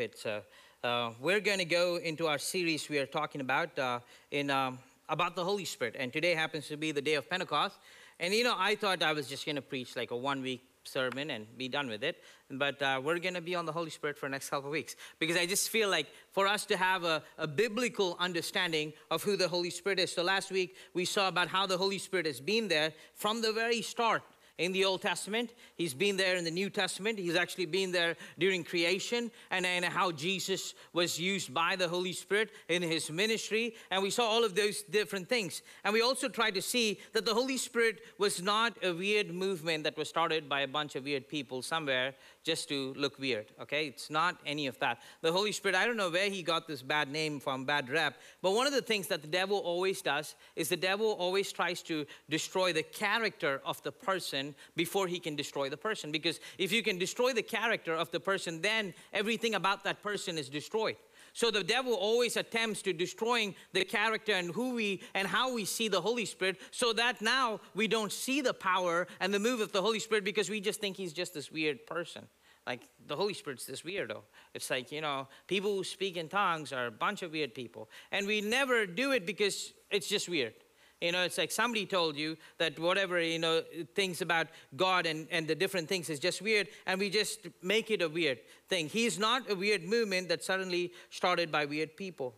it. So uh, we're going to go into our series we are talking about uh, in um, about the Holy Spirit, and today happens to be the day of Pentecost. And you know, I thought I was just going to preach like a one week sermon and be done with it. But uh, we're going to be on the Holy Spirit for the next couple of weeks because I just feel like for us to have a, a, biblical understanding of who the Holy Spirit is. So last week we saw about how the Holy Spirit has been there from the very start in the Old Testament. He's been there in the New Testament. He's actually been there during creation and, and how Jesus was used by the Holy Spirit in his ministry. And we saw all of those different things. And we also tried to see that the Holy Spirit was not a weird movement that was started by a bunch of weird people somewhere just to look weird, okay? It's not any of that. The Holy Spirit, I don't know where he got this bad name from, bad rep, but one of the things that the devil always does is the devil always tries to destroy the character of the person before he can destroy the person. Because if you can destroy the character of the person, then everything about that person is destroyed. So the devil always attempts to destroying the character and who we and how we see the Holy Spirit so that now we don't see the power and the move of the Holy Spirit because we just think he's just this weird person. Like the Holy Spirit's this weirdo. It's like, you know, people who speak in tongues are a bunch of weird people. And we never do it because it's just weird. You know, it's like somebody told you that whatever, you know, things about God and, and the different things is just weird, and we just make it a weird thing. He's not a weird movement that suddenly started by weird people.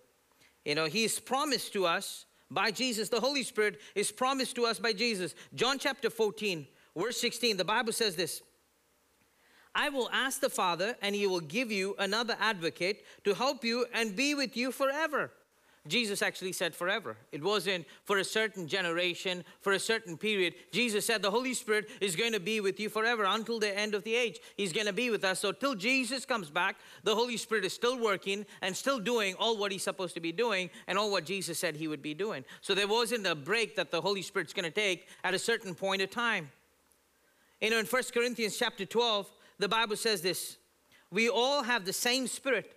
You know, He's promised to us by Jesus. The Holy Spirit is promised to us by Jesus. John chapter 14, verse 16, the Bible says this. I will ask the Father, and he will give you another advocate to help you and be with you forever Jesus actually said forever. It wasn't for a certain generation, for a certain period. Jesus said the Holy Spirit is going to be with you forever until the end of the age. He's going to be with us. So, till Jesus comes back, the Holy Spirit is still working and still doing all what He's supposed to be doing and all what Jesus said He would be doing. So, there wasn't a break that the Holy Spirit's going to take at a certain point of time. You know, in 1 Corinthians chapter 12, the Bible says this We all have the same Spirit.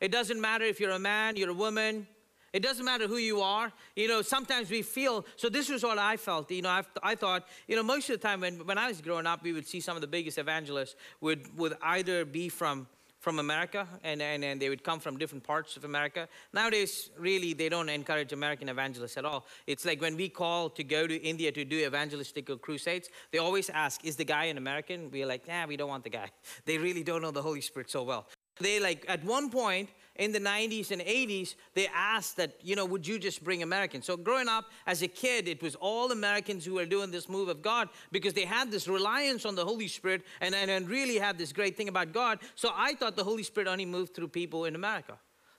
It doesn't matter if you're a man, you're a woman, it doesn't matter who you are. You know, sometimes we feel, so this was what I felt. You know, I, I thought, you know, most of the time when, when I was growing up, we would see some of the biggest evangelists would, would either be from, from America and, and, and they would come from different parts of America. Nowadays, really, they don't encourage American evangelists at all. It's like when we call to go to India to do evangelistical crusades, they always ask, is the guy an American? We're like, nah, we don't want the guy. They really don't know the Holy Spirit so well. They like, at one point, in the 90s and 80s, they asked that, you know, would you just bring Americans? So growing up as a kid, it was all Americans who were doing this move of God because they had this reliance on the Holy Spirit and, and, and really had this great thing about God. So I thought the Holy Spirit only moved through people in America.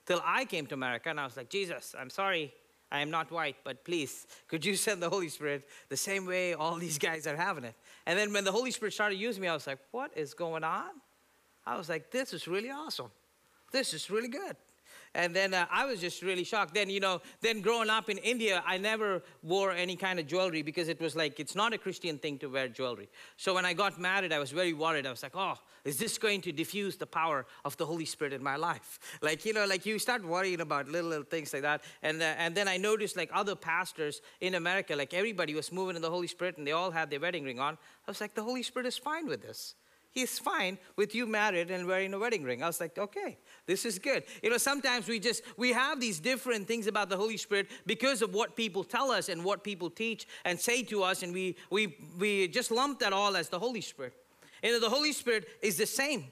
Till I came to America and I was like, Jesus, I'm sorry, I am not white, but please, could you send the Holy Spirit the same way all these guys are having it? And then when the Holy Spirit started using me, I was like, what is going on? I was like, this is really awesome this is really good. And then uh, I was just really shocked. Then, you know, then growing up in India, I never wore any kind of jewelry because it was like, it's not a Christian thing to wear jewelry. So when I got married, I was very worried. I was like, oh, is this going to diffuse the power of the Holy Spirit in my life? Like, you know, like you start worrying about little, little things like that. And, uh, and then I noticed like other pastors in America, like everybody was moving in the Holy Spirit and they all had their wedding ring on. I was like, the Holy Spirit is fine with this he's fine with you married and wearing a wedding ring. I was like, okay, this is good. You know, sometimes we just, we have these different things about the Holy Spirit because of what people tell us and what people teach and say to us, and we, we, we just lump that all as the Holy Spirit. You know, the Holy Spirit is the same.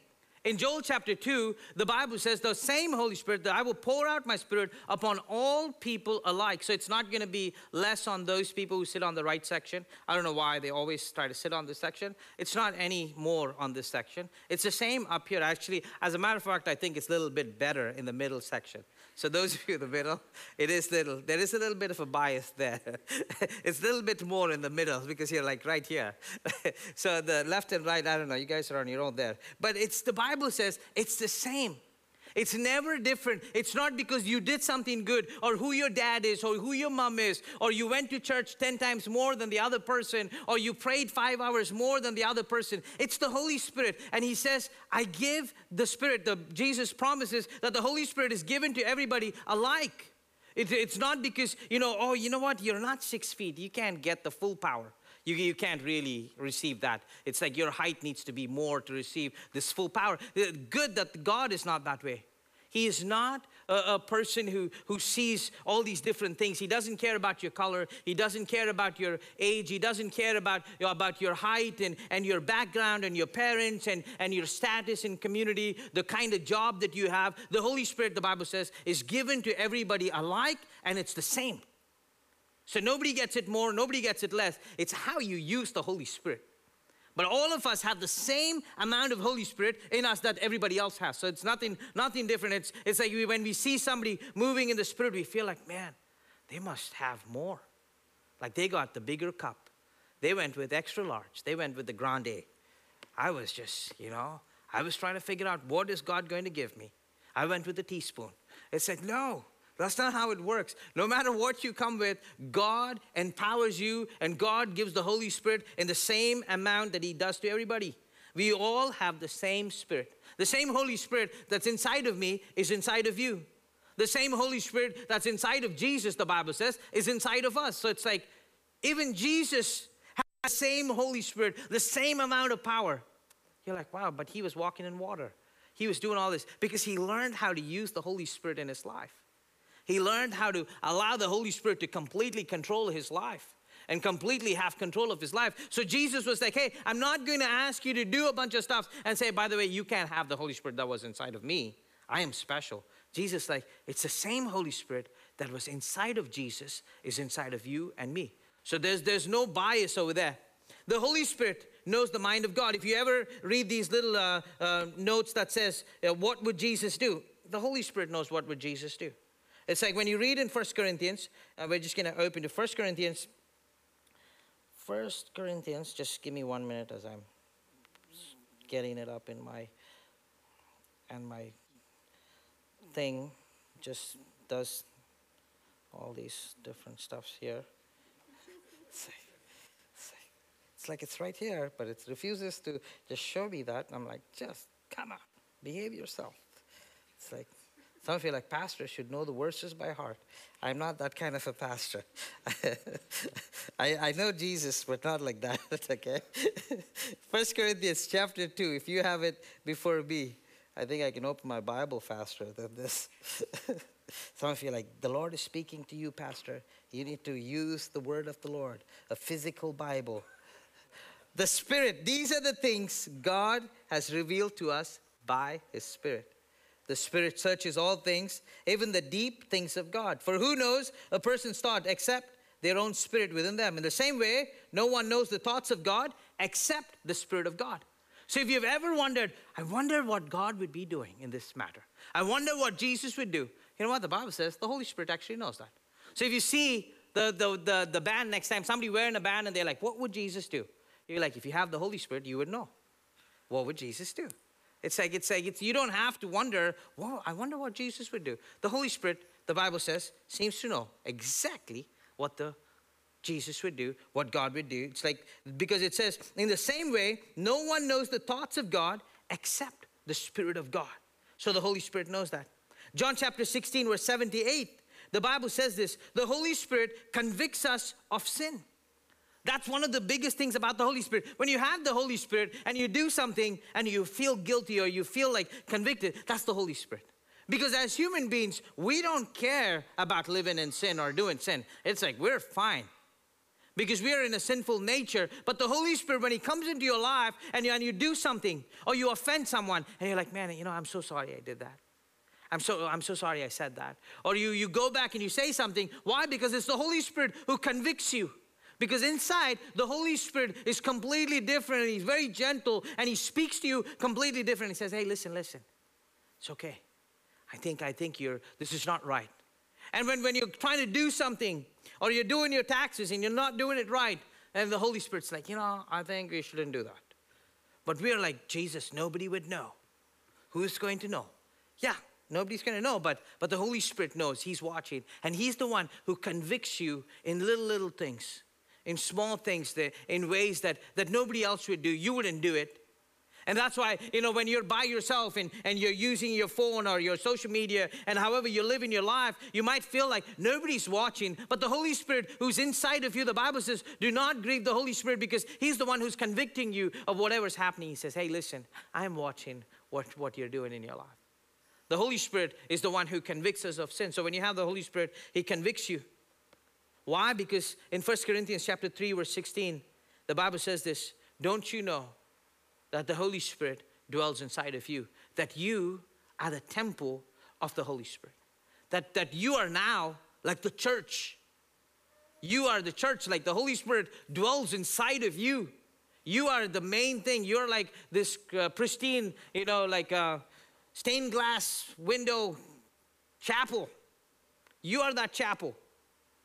In Joel chapter 2, the Bible says, The same Holy Spirit that I will pour out my Spirit upon all people alike. So it's not going to be less on those people who sit on the right section. I don't know why they always try to sit on this section. It's not any more on this section. It's the same up here. Actually, as a matter of fact, I think it's a little bit better in the middle section. So those of you in the middle, it is little, there is a little bit of a bias there. it's a little bit more in the middle because you're like right here. so the left and right, I don't know, you guys are on your own there. But it's the Bible says it's the same. It's never different. It's not because you did something good or who your dad is or who your mom is or you went to church 10 times more than the other person or you prayed five hours more than the other person. It's the Holy Spirit. And He says, I give the Spirit. The, Jesus promises that the Holy Spirit is given to everybody alike. It, it's not because, you know, oh, you know what? You're not six feet. You can't get the full power. You, you can't really receive that. It's like your height needs to be more to receive this full power. Good that God is not that way. He is not a, a, person who, who sees all these different things. He doesn't care about your color. He doesn't care about your age. He doesn't care about, about your height and, and your background and your parents and, and your status in community, the kind of job that you have. The Holy Spirit, the Bible says, is given to everybody alike and it's the same. So nobody gets it more, nobody gets it less. It's how you use the Holy Spirit. But all of us have the same amount of Holy Spirit in us that everybody else has. So it's nothing, nothing different. It's, it's like we, when we see somebody moving in the Spirit, we feel like, man, they must have more. Like they got the bigger cup. They went with extra large. They went with the grande. I was just, you know, I was trying to figure out what is God going to give me. I went with the teaspoon. It said, no, that's not how it works. No matter what you come with, God empowers you and God gives the Holy Spirit in the same amount that He does to everybody. We all have the same Spirit. The same Holy Spirit that's inside of me is inside of you. The same Holy Spirit that's inside of Jesus, the Bible says, is inside of us. So it's like even Jesus has the same Holy Spirit, the same amount of power. You're like, wow, but he was walking in water. He was doing all this because he learned how to use the Holy Spirit in his life. He learned how to allow the Holy Spirit to completely control his life and completely have control of his life. So Jesus was like, hey, I'm not going to ask you to do a bunch of stuff and say, by the way, you can't have the Holy Spirit that was inside of me. I am special. Jesus, like, it's the same Holy Spirit that was inside of Jesus is inside of you and me. So there's, there's no bias over there. The Holy Spirit knows the mind of God. If you ever read these little uh, uh, notes that says, uh, what would Jesus do? The Holy Spirit knows what would Jesus do. It's like when you read in First Corinthians, uh, we're just going to open to First Corinthians. First Corinthians, just give me one minute as I'm getting it up in my, and my thing just does all these different stuffs here. It's like it's right here, but it refuses to just show me that. I'm like, just come on, behave yourself. It's like, some of you, like, pastors should know the verses by heart. I'm not that kind of a pastor. I, I know Jesus, but not like that, okay? First Corinthians chapter 2, if you have it before me, I think I can open my Bible faster than this. Some of you like, the Lord is speaking to you, Pastor. You need to use the word of the Lord, a physical Bible. The Spirit, these are the things God has revealed to us by His Spirit. The Spirit searches all things, even the deep things of God. For who knows a person's thought except their own spirit within them? In the same way, no one knows the thoughts of God except the Spirit of God. So if you've ever wondered, I wonder what God would be doing in this matter, I wonder what Jesus would do, you know what? The Bible says the Holy Spirit actually knows that. So if you see the, the, the, the band next time, somebody wearing a band and they're like, what would Jesus do? You're like, if you have the Holy Spirit, you would know. What would Jesus do? It's like, it's like it's, you don't have to wonder, well, I wonder what Jesus would do. The Holy Spirit, the Bible says, seems to know exactly what the Jesus would do, what God would do. It's like, because it says, in the same way, no one knows the thoughts of God except the Spirit of God. So the Holy Spirit knows that. John chapter 16, verse 78, the Bible says this the Holy Spirit convicts us of sin. That's one of the biggest things about the Holy Spirit. When you have the Holy Spirit and you do something and you feel guilty or you feel like convicted, that's the Holy Spirit. Because as human beings, we don't care about living in sin or doing sin. It's like we're fine because we are in a sinful nature. But the Holy Spirit, when He comes into your life and you, and you do something or you offend someone and you're like, man, you know, I'm so sorry I did that. I'm so, I'm so sorry I said that. Or you, you go back and you say something. Why? Because it's the Holy Spirit who convicts you. Because inside, the Holy Spirit is completely different. And he's very gentle and he speaks to you completely different. He says, Hey, listen, listen. It's okay. I think, I think you're, this is not right. And when, when you're trying to do something or you're doing your taxes and you're not doing it right, and the Holy Spirit's like, you know, I think we shouldn't do that. But we're like, Jesus, nobody would know. Who's going to know? Yeah, nobody's going to know, but, but the Holy Spirit knows. He's watching. And He's the one who convicts you in little, little things in small things, that, in ways that, that nobody else would do. You wouldn't do it. And that's why, you know, when you're by yourself and, and you're using your phone or your social media and however you live in your life, you might feel like nobody's watching. But the Holy Spirit who's inside of you, the Bible says, do not grieve the Holy Spirit because He's the one who's convicting you of whatever's happening. He says, hey, listen, I'm watching what, what you're doing in your life. The Holy Spirit is the one who convicts us of sin. So when you have the Holy Spirit, He convicts you. Why? Because in 1 Corinthians chapter 3, verse 16, the Bible says this, don't you know that the Holy Spirit dwells inside of you, that you are the temple of the Holy Spirit, that, that you are now like the church. You are the church, like the Holy Spirit dwells inside of you. You are the main thing. You're like this uh, pristine, you know, like uh, stained glass window chapel. You are that chapel.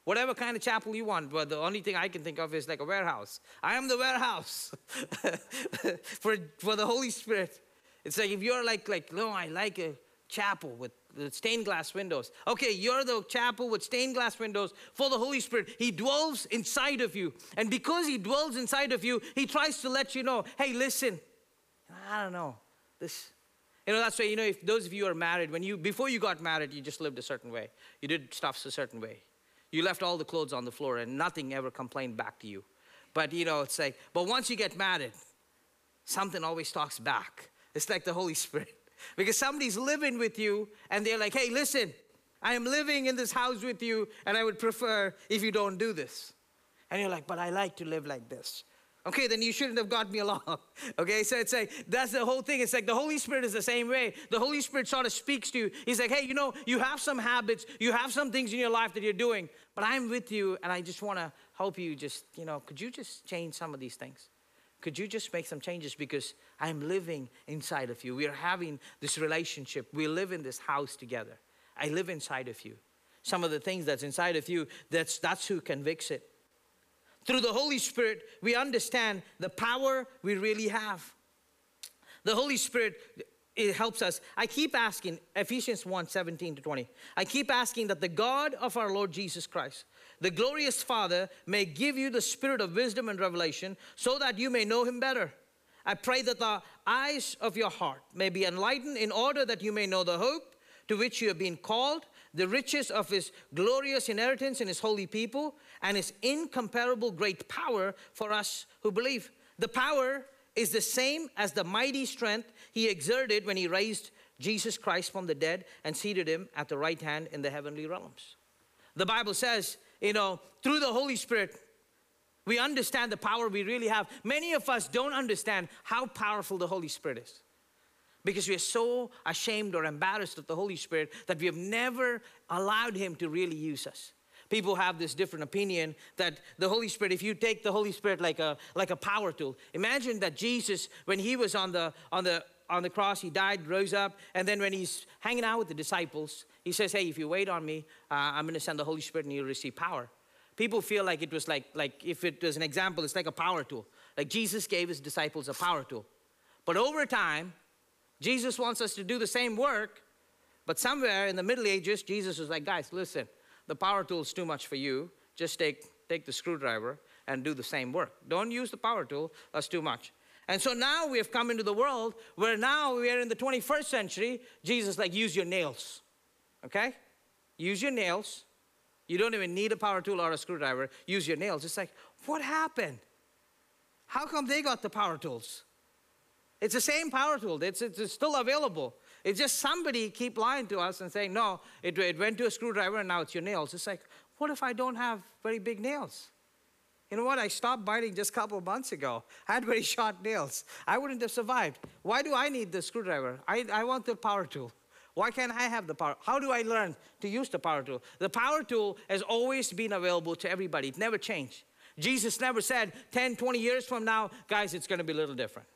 Whatever kind of chapel you want, but the only thing I can think of is like a warehouse. I am the warehouse for, for the Holy Spirit. It's like if you're like, like, no, I like a chapel with the stained glass windows. Okay, you're the chapel with stained glass windows for the Holy Spirit. He dwells inside of you. And because He dwells inside of you, He tries to let you know hey, listen, I don't know, this. You know, that's why, you know, if those of you are married, when you, before you got married, you just lived a certain way. You did stuff a certain way. You left all the clothes on the floor and nothing ever complained back to you. But you know, it's like, but once you get married, something always talks back. It's like the Holy Spirit. Because somebody's living with you and they're like, hey, listen, I am living in this house with you and I would prefer if you don't do this. And you're like, but I like to live like this. Okay, then you shouldn't have got me along. Okay, so it's like, that's the whole thing. It's like the Holy Spirit is the same way. The Holy Spirit sort of speaks to you. He's like, hey, you know, you have some habits, you have some things in your life that you're doing, but I'm with you and I just want to help you just, you know, could you just change some of these things? Could you just make some changes because I'm living inside of you? We are having this relationship. We live in this house together. I live inside of you. Some of the things that's inside of you, that's, that's who convicts it. Through the Holy Spirit, we understand the power we really have. The Holy Spirit it helps us. I keep asking, Ephesians 1 17 to 20. I keep asking that the God of our Lord Jesus Christ, the glorious Father, may give you the spirit of wisdom and revelation so that you may know him better. I pray that the eyes of your heart may be enlightened in order that you may know the hope to which you have been called, the riches of his glorious inheritance in his holy people, and his incomparable great power for us who believe. The power is the same as the mighty strength he exerted when he raised Jesus Christ from the dead and seated him at the right hand in the heavenly realms. The Bible says, you know, through the Holy Spirit, we understand the power we really have. Many of us don't understand how powerful the Holy Spirit is because we are so ashamed or embarrassed of the Holy Spirit that we have never allowed Him to really use us people have this different opinion that the Holy Spirit, if you take the Holy Spirit like a, like a power tool, imagine that Jesus, when he was on the, on, the, on the cross, he died, rose up, and then when he's hanging out with the disciples, he says, Hey, if you wait on me, uh, I'm going to send the Holy Spirit and you'll receive power. People feel like it was like, like, if it was an example, it's like a power tool. Like Jesus gave his disciples a power tool. But over time, Jesus wants us to do the same work, but somewhere in the Middle Ages, Jesus was like, Guys, listen, the power tool is too much for you. Just take, take the screwdriver and do the same work. Don't use the power tool, that's too much. And so now we have come into the world where now we are in the 21st century. Jesus, like, use your nails. Okay? Use your nails. You don't even need a power tool or a screwdriver. Use your nails. It's like, what happened? How come they got the power tools? It's the same power tool, it's, it's still available. It's just somebody keep lying to us and saying, no, it, it went to a screwdriver and now it's your nails. It's like, what if I don't have very big nails? You know what? I stopped biting just a couple of months ago. I had very short nails. I wouldn't have survived. Why do I need the screwdriver? I, I want the power tool. Why can't I have the power? How do I learn to use the power tool? The power tool has always been available to everybody, it never changed. Jesus never said 10, 20 years from now, guys, it's going to be a little different.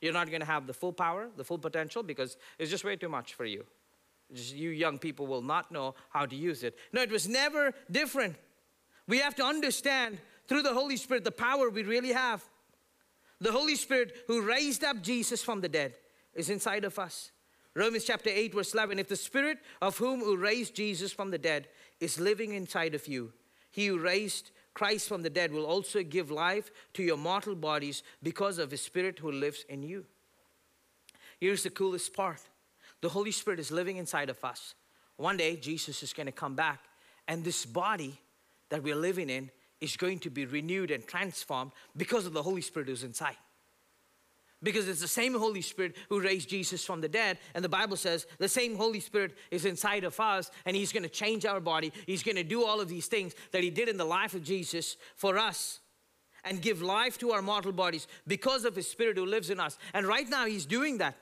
You're not going to have the full power, the full potential, because it's just way too much for you. Just you young people will not know how to use it. No, it was never different. We have to understand through the Holy Spirit the power we really have. The Holy Spirit who raised up Jesus from the dead is inside of us. Romans chapter 8, verse 11 If the Spirit of whom who raised Jesus from the dead is living inside of you, he who raised Christ from the dead will also give life to your mortal bodies because of his spirit who lives in you. Here's the coolest part the Holy Spirit is living inside of us. One day, Jesus is going to come back, and this body that we're living in is going to be renewed and transformed because of the Holy Spirit who's inside. Because it's the same Holy Spirit who raised Jesus from the dead. And the Bible says the same Holy Spirit is inside of us, and He's going to change our body. He's going to do all of these things that He did in the life of Jesus for us and give life to our mortal bodies because of His Spirit who lives in us. And right now, He's doing that.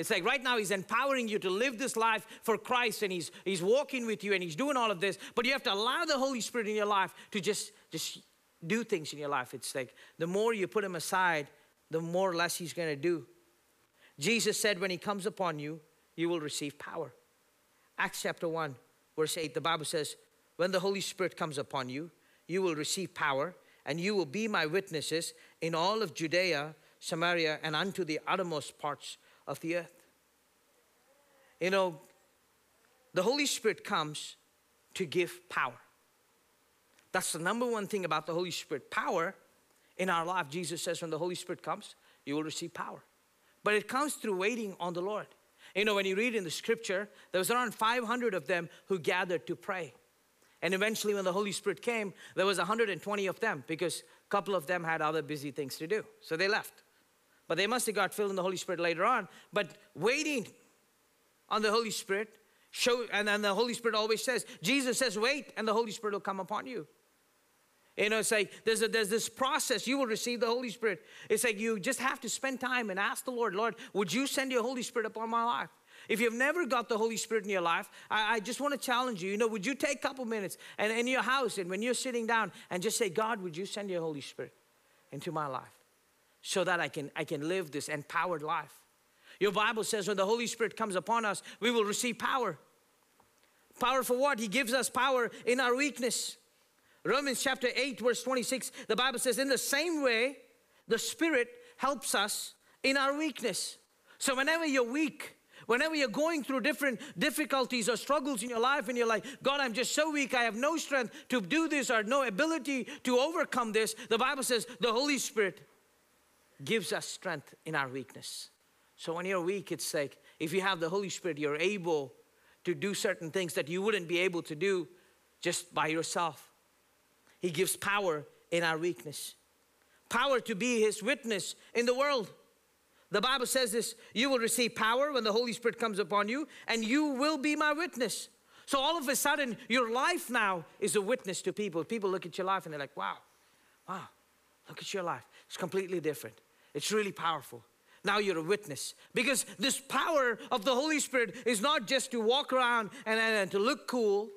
It's like right now he's empowering you to live this life for Christ and he's, he's walking with you and he's doing all of this. But you have to allow the Holy Spirit in your life to just, just do things in your life. It's like the more you put him aside, the more or less he's going to do. Jesus said, when he comes upon you, you will receive power. Acts chapter 1, verse 8, the Bible says, when the Holy Spirit comes upon you, you will receive power and you will be my witnesses in all of Judea, Samaria, and unto the uttermost parts of the earth. You know, the Holy Spirit comes to give power. That's the number one thing about the Holy Spirit power in our life. Jesus says, when the Holy Spirit comes, you will receive power. But it comes through waiting on the Lord. You know, when you read in the scripture, there was around 500 of them who gathered to pray. And eventually, when the Holy Spirit came, there was 120 of them because a couple of them had other busy things to do. So they left. But they must have got filled in the Holy Spirit later on. But waiting on the Holy Spirit, show, and then the Holy Spirit always says, Jesus says, wait, and the Holy Spirit will come upon you. You know, it's like there's, a, there's this process. You will receive the Holy Spirit. It's like you just have to spend time and ask the Lord, Lord, would you send your Holy Spirit upon my life? If you've never got the Holy Spirit in your life, I, I just want to challenge you. You know, would you take a couple minutes and in your house and when you're sitting down and just say, God, would you send your Holy Spirit into my life? so that I can, I can live this empowered life. Your Bible says when the Holy Spirit comes upon us, we will receive power. Power for what? He gives us power in our weakness. Romans chapter 8, verse 26, the Bible says, In the same way, the Spirit helps us in our weakness. So whenever you're weak, whenever you're going through different difficulties or struggles in your life and you're like, God, I'm just so weak, I have no strength to do this or no ability to overcome this, the Bible says the Holy Spirit gives us strength in our weakness. So when you're weak, it's like if you have the Holy Spirit, you're able to do certain things that you wouldn't be able to do just by yourself. He gives power in our weakness, power to be His witness in the world. The Bible says this you will receive power when the Holy Spirit comes upon you, and you will be my witness. So all of a sudden, your life now is a witness to people. People look at your life and they're like, wow, wow, look at your life. It's completely different. It's really powerful. Now you're a witness. Because this power of the Holy Spirit is not just to walk around and, and, and, to look cool,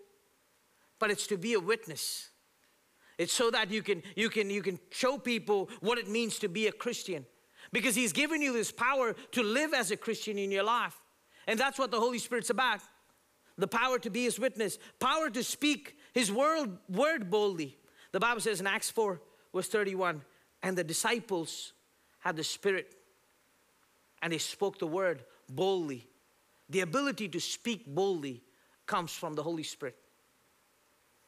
but it's to be a witness. It's so that you can, you, can, you can show people what it means to be a Christian. Because He's given you this power to live as a Christian in your life. And that's what the Holy Spirit's about the power to be His witness, power to speak His word, word boldly. The Bible says in Acts 4, verse 31, and the disciples had the Spirit and they spoke the word boldly. The ability to speak boldly comes from the Holy Spirit.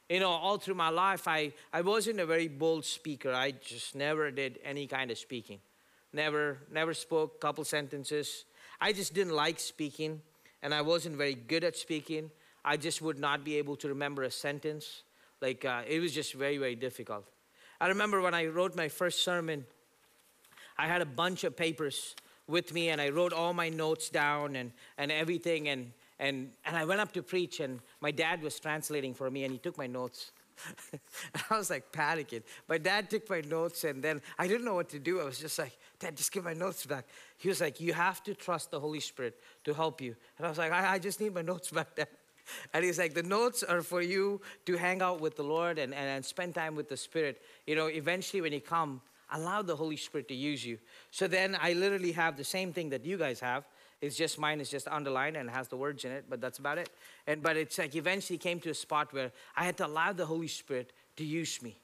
You know, all through my life, I, I wasn't a very bold speaker. I just never did any kind of speaking. Never, never spoke a couple sentences. I just didn't like speaking, and I wasn't very good at speaking. I just would not be able to remember a sentence. Like, uh, it was just very, very difficult. I remember when I wrote my first sermon, I had a bunch of papers with me and I wrote all my notes down and, and everything. And, and, and I went up to preach, and my dad was translating for me, and he took my notes. I was like panicking. My dad took my notes, and then I didn't know what to do. I was just like, Dad, just give my notes back. He was like, You have to trust the Holy Spirit to help you. And I was like, I, I just need my notes back, Dad. And he's like, The notes are for you to hang out with the Lord and, and, and spend time with the Spirit. You know, eventually when you come, allow the Holy Spirit to use you. So then I literally have the same thing that you guys have. It's just mine is just underlined and has the words in it, but that's about it. And but it's like eventually came to a spot where I had to allow the Holy Spirit to use me.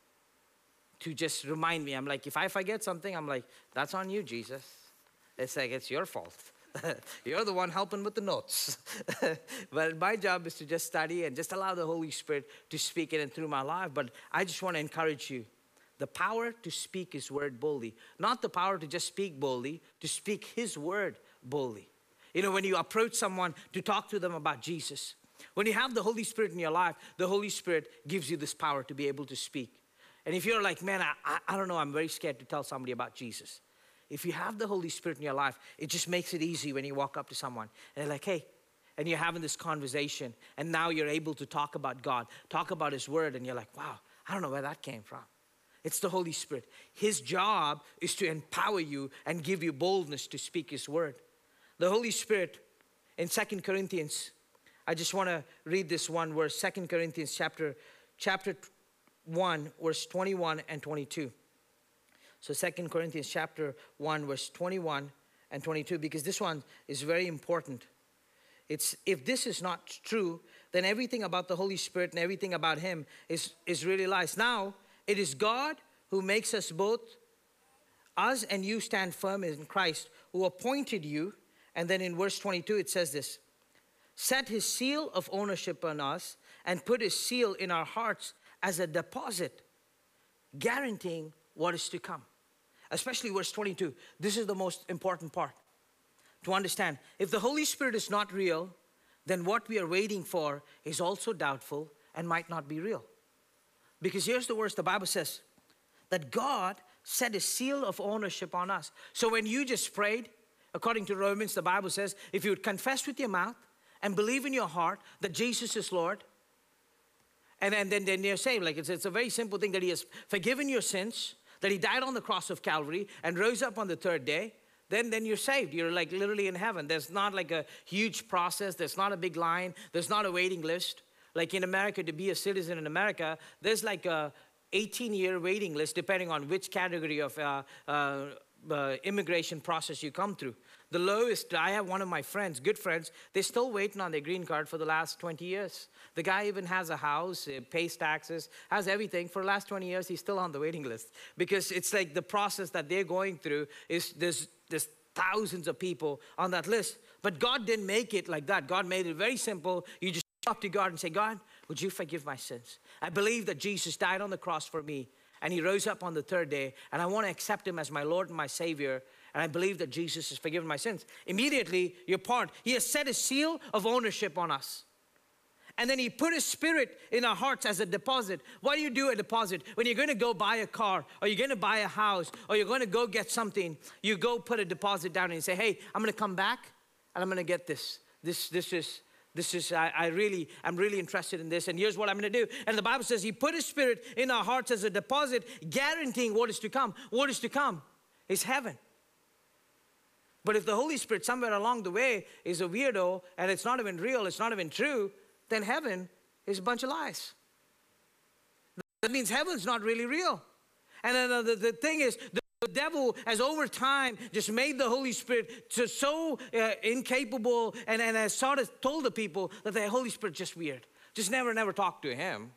To just remind me. I'm like, if I forget something, I'm like, that's on you, Jesus. It's like it's your fault. You're the one helping with the notes. but my job is to just study and just allow the Holy Spirit to speak in and through my life. But I just want to encourage you the power to speak his word boldly. Not the power to just speak boldly, to speak his word boldly. You know, when you approach someone to talk to them about Jesus, when you have the Holy Spirit in your life, the Holy Spirit gives you this power to be able to speak. And if you're like, man, I, I, don't know, I'm very scared to tell somebody about Jesus. If you have the Holy Spirit in your life, it just makes it easy when you walk up to someone and they're like, hey, and you're having this conversation, and now you're able to talk about God, talk about His Word, and you're like, wow, I don't know where that came from. It's the Holy Spirit. His job is to empower you and give you boldness to speak His Word. The Holy Spirit in Second Corinthians, I just want to read this one verse, Second Corinthians chapter, chapter 1, verse 21 and 22. So Second Corinthians chapter 1, verse 21 and 22, because this one is very important. It's if this is not true, then everything about the Holy Spirit and everything about Him is, is really lies. Now, it is God who makes us both, us and you stand firm in Christ, who appointed you. And then in verse 22, it says this set his seal of ownership on us and put his seal in our hearts as a deposit, guaranteeing what is to come. Especially verse 22. This is the most important part to understand. If the Holy Spirit is not real, then what we are waiting for is also doubtful and might not be real. Because here's the verse the Bible says that God set a seal of ownership on us. So when you just prayed, according to Romans, the Bible says, if you would confess with your mouth and believe in your heart that Jesus is Lord, and then, then, then you're saved. Like it's, it's a very simple thing that He has forgiven your sins, that He died on the cross of Calvary and rose up on the third day. Then, then you're saved. You're like literally in heaven. There's not like a huge process. There's not a big line. There's not a waiting list. Like in America, to be a citizen in America, there's like a 18 year waiting list depending on which category of uh, uh, uh, immigration process you come through. The lowest, I have one of my friends, good friends, they're still waiting on their green card for the last 20 years. The guy even has a house, pays taxes, has everything. For the last 20 years, he's still on the waiting list because it's like the process that they're going through is there's, there's thousands of people on that list. But God didn't make it like that. God made it very simple. You just talk to God and say, God, would you forgive my sins? I believe that Jesus died on the cross for me and he rose up on the third day, and I want to accept him as my Lord and my Savior. And I believe that Jesus has forgiven my sins. Immediately, you're part. He has set a seal of ownership on us. And then he put his spirit in our hearts as a deposit. Why do you do a deposit? When you're going to go buy a car, or you're going to buy a house, or you're going to go get something, you go put a deposit down and say, hey, I'm going to come back and I'm going to get this. This, this is this is, I, I, really, I'm really interested in this, and here's what I'm gonna do. And the Bible says, He put His Spirit in our hearts as a deposit, guaranteeing what is to come. What is to come is heaven. But if the Holy Spirit somewhere along the way is a weirdo and it's not even real, it's not even true, then heaven is a bunch of lies. That means heaven's not really real. And then the, the thing is, the devil has over time just made the Holy Spirit to so uh, incapable and, and has sort of told the people that the Holy Spirit just weird. Just never, never talk to him.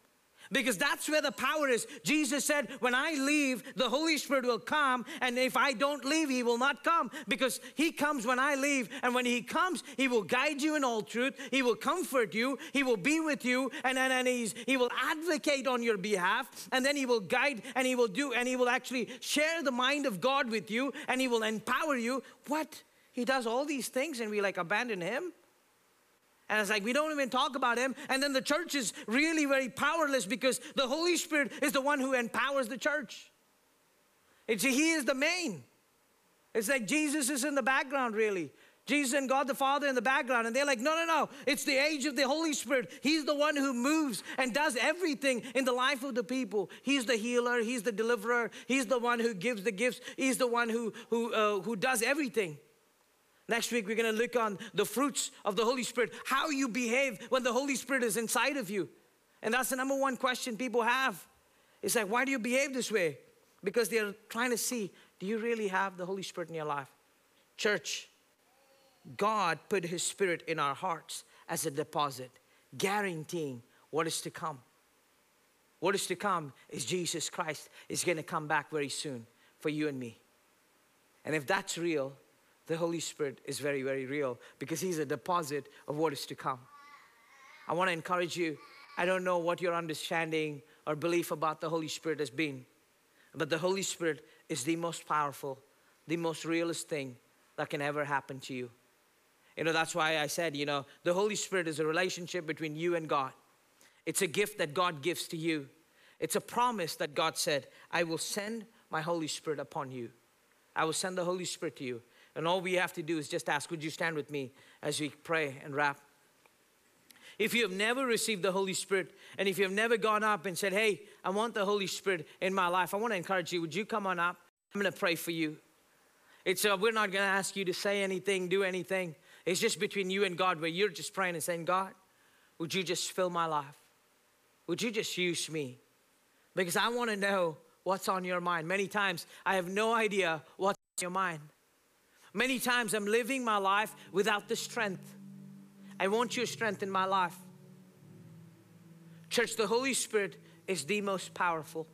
Because that's where the power is. Jesus said, When I leave, the Holy Spirit will come, and if I don't leave, He will not come. Because He comes when I leave, and when He comes, He will guide you in all truth, He will comfort you, He will be with you, and, and, and he's, He will advocate on your behalf, and then He will guide, and He will do, and He will actually share the mind of God with you, and He will empower you. What? He does all these things, and we like abandon Him? And it's like, we don't even talk about him. And then the church is really very powerless because the Holy Spirit is the one who empowers the church. It's, he is the main. It's like Jesus is in the background, really. Jesus and God the Father in the background. And they're like, no, no, no. It's the age of the Holy Spirit. He's the one who moves and does everything in the life of the people. He's the healer. He's the deliverer. He's the one who gives the gifts. He's the one who, who, uh, who does everything. Next week, we're going to look on the fruits of the Holy Spirit, how you behave when the Holy Spirit is inside of you. And that's the number one question people have. It's like, why do you behave this way? Because they're trying to see, do you really have the Holy Spirit in your life? Church, God put His Spirit in our hearts as a deposit, guaranteeing what is to come. What is to come is Jesus Christ is going to come back very soon for you and me. And if that's real, the Holy Spirit is very, very real because He's a deposit of what is to come. I want to encourage you. I don't know what your understanding or belief about the Holy Spirit has been, but the Holy Spirit is the most powerful, the most realist thing that can ever happen to you. You know, that's why I said, you know, the Holy Spirit is a relationship between you and God. It's a gift that God gives to you. It's a promise that God said, I will send my Holy Spirit upon you. I will send the Holy Spirit to you. And all we have to do is just ask, would you stand with me as we pray and wrap? If you have never received the Holy Spirit, and if you have never gone up and said, Hey, I want the Holy Spirit in my life, I want to encourage you. Would you come on up? I'm going to pray for you. It's, uh, we're not going to ask you to say anything, do anything. It's just between you and God where you're just praying and saying, God, would you just fill my life? Would you just use me? Because I want to know what's on your mind. Many times I have no idea what's on your mind. Many times I'm living my life without the strength. I want your strength in my life. Church, the Holy Spirit is the most powerful.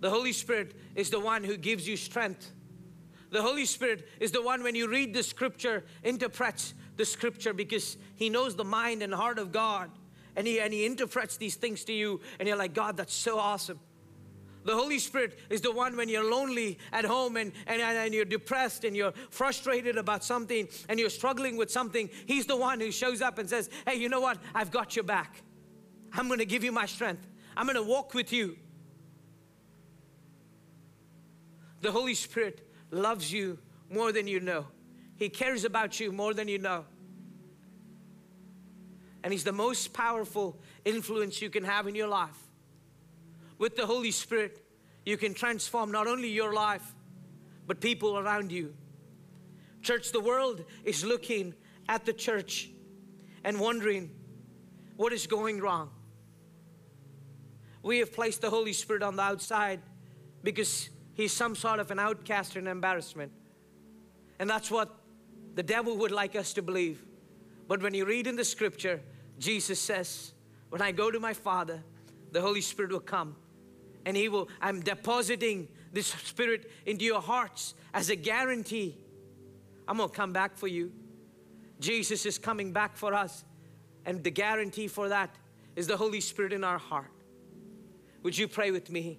The Holy Spirit is the one who gives you strength. The Holy Spirit is the one, when you read the scripture, interprets the scripture because He knows the mind and heart of God. And He, and he interprets these things to you, and you're like, God, that's so awesome. The Holy Spirit is the one when you're lonely at home and, and, and you're depressed and you're frustrated about something and you're struggling with something. He's the one who shows up and says, Hey, you know what? I've got your back. I'm going to give you my strength. I'm going to walk with you. The Holy Spirit loves you more than you know. He cares about you more than you know. And He's the most powerful influence you can have in your life. With the Holy Spirit, you can transform not only your life, but people around you. Church, the world is looking at the church and wondering what is going wrong. We have placed the Holy Spirit on the outside because he's some sort of an outcast or an embarrassment. And that's what the devil would like us to believe. But when you read in the scripture, Jesus says, When I go to my Father, the Holy Spirit will come and He will, I'm depositing this Spirit into your hearts as a guarantee. I'm gonna come back for you. Jesus is coming back for us, and the guarantee for that is the Holy Spirit in our heart. Would you pray with me?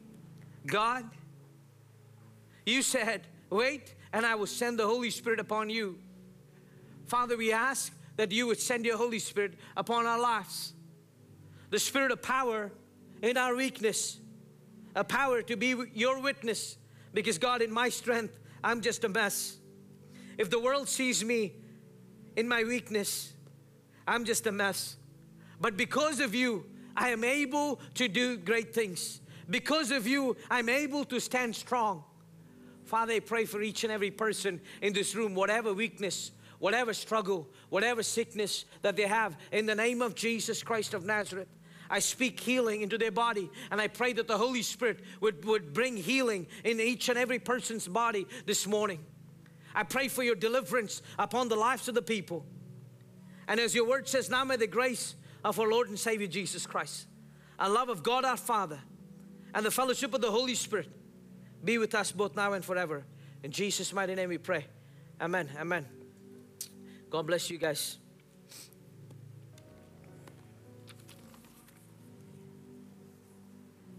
God, you said, Wait, and I will send the Holy Spirit upon you. Father, we ask that you would send your Holy Spirit upon our lives. The Spirit of power in our weakness, a power to be your witness. Because, God, in my strength, I'm just a mess. If the world sees me in my weakness, I'm just a mess. But because of you, I am able to do great things. Because of you, I'm able to stand strong. Father, I pray for each and every person in this room, whatever weakness, whatever struggle, whatever sickness that they have, in the name of Jesus Christ of Nazareth. I speak healing into their body, and I pray that the Holy Spirit would, would bring healing in each and every person's body this morning. I pray for your deliverance upon the lives of the people. And as your word says, now may the grace of our Lord and Savior Jesus Christ, a love of God our Father, and the fellowship of the Holy Spirit be with us both now and forever. In Jesus' mighty name we pray. Amen. Amen. God bless you guys.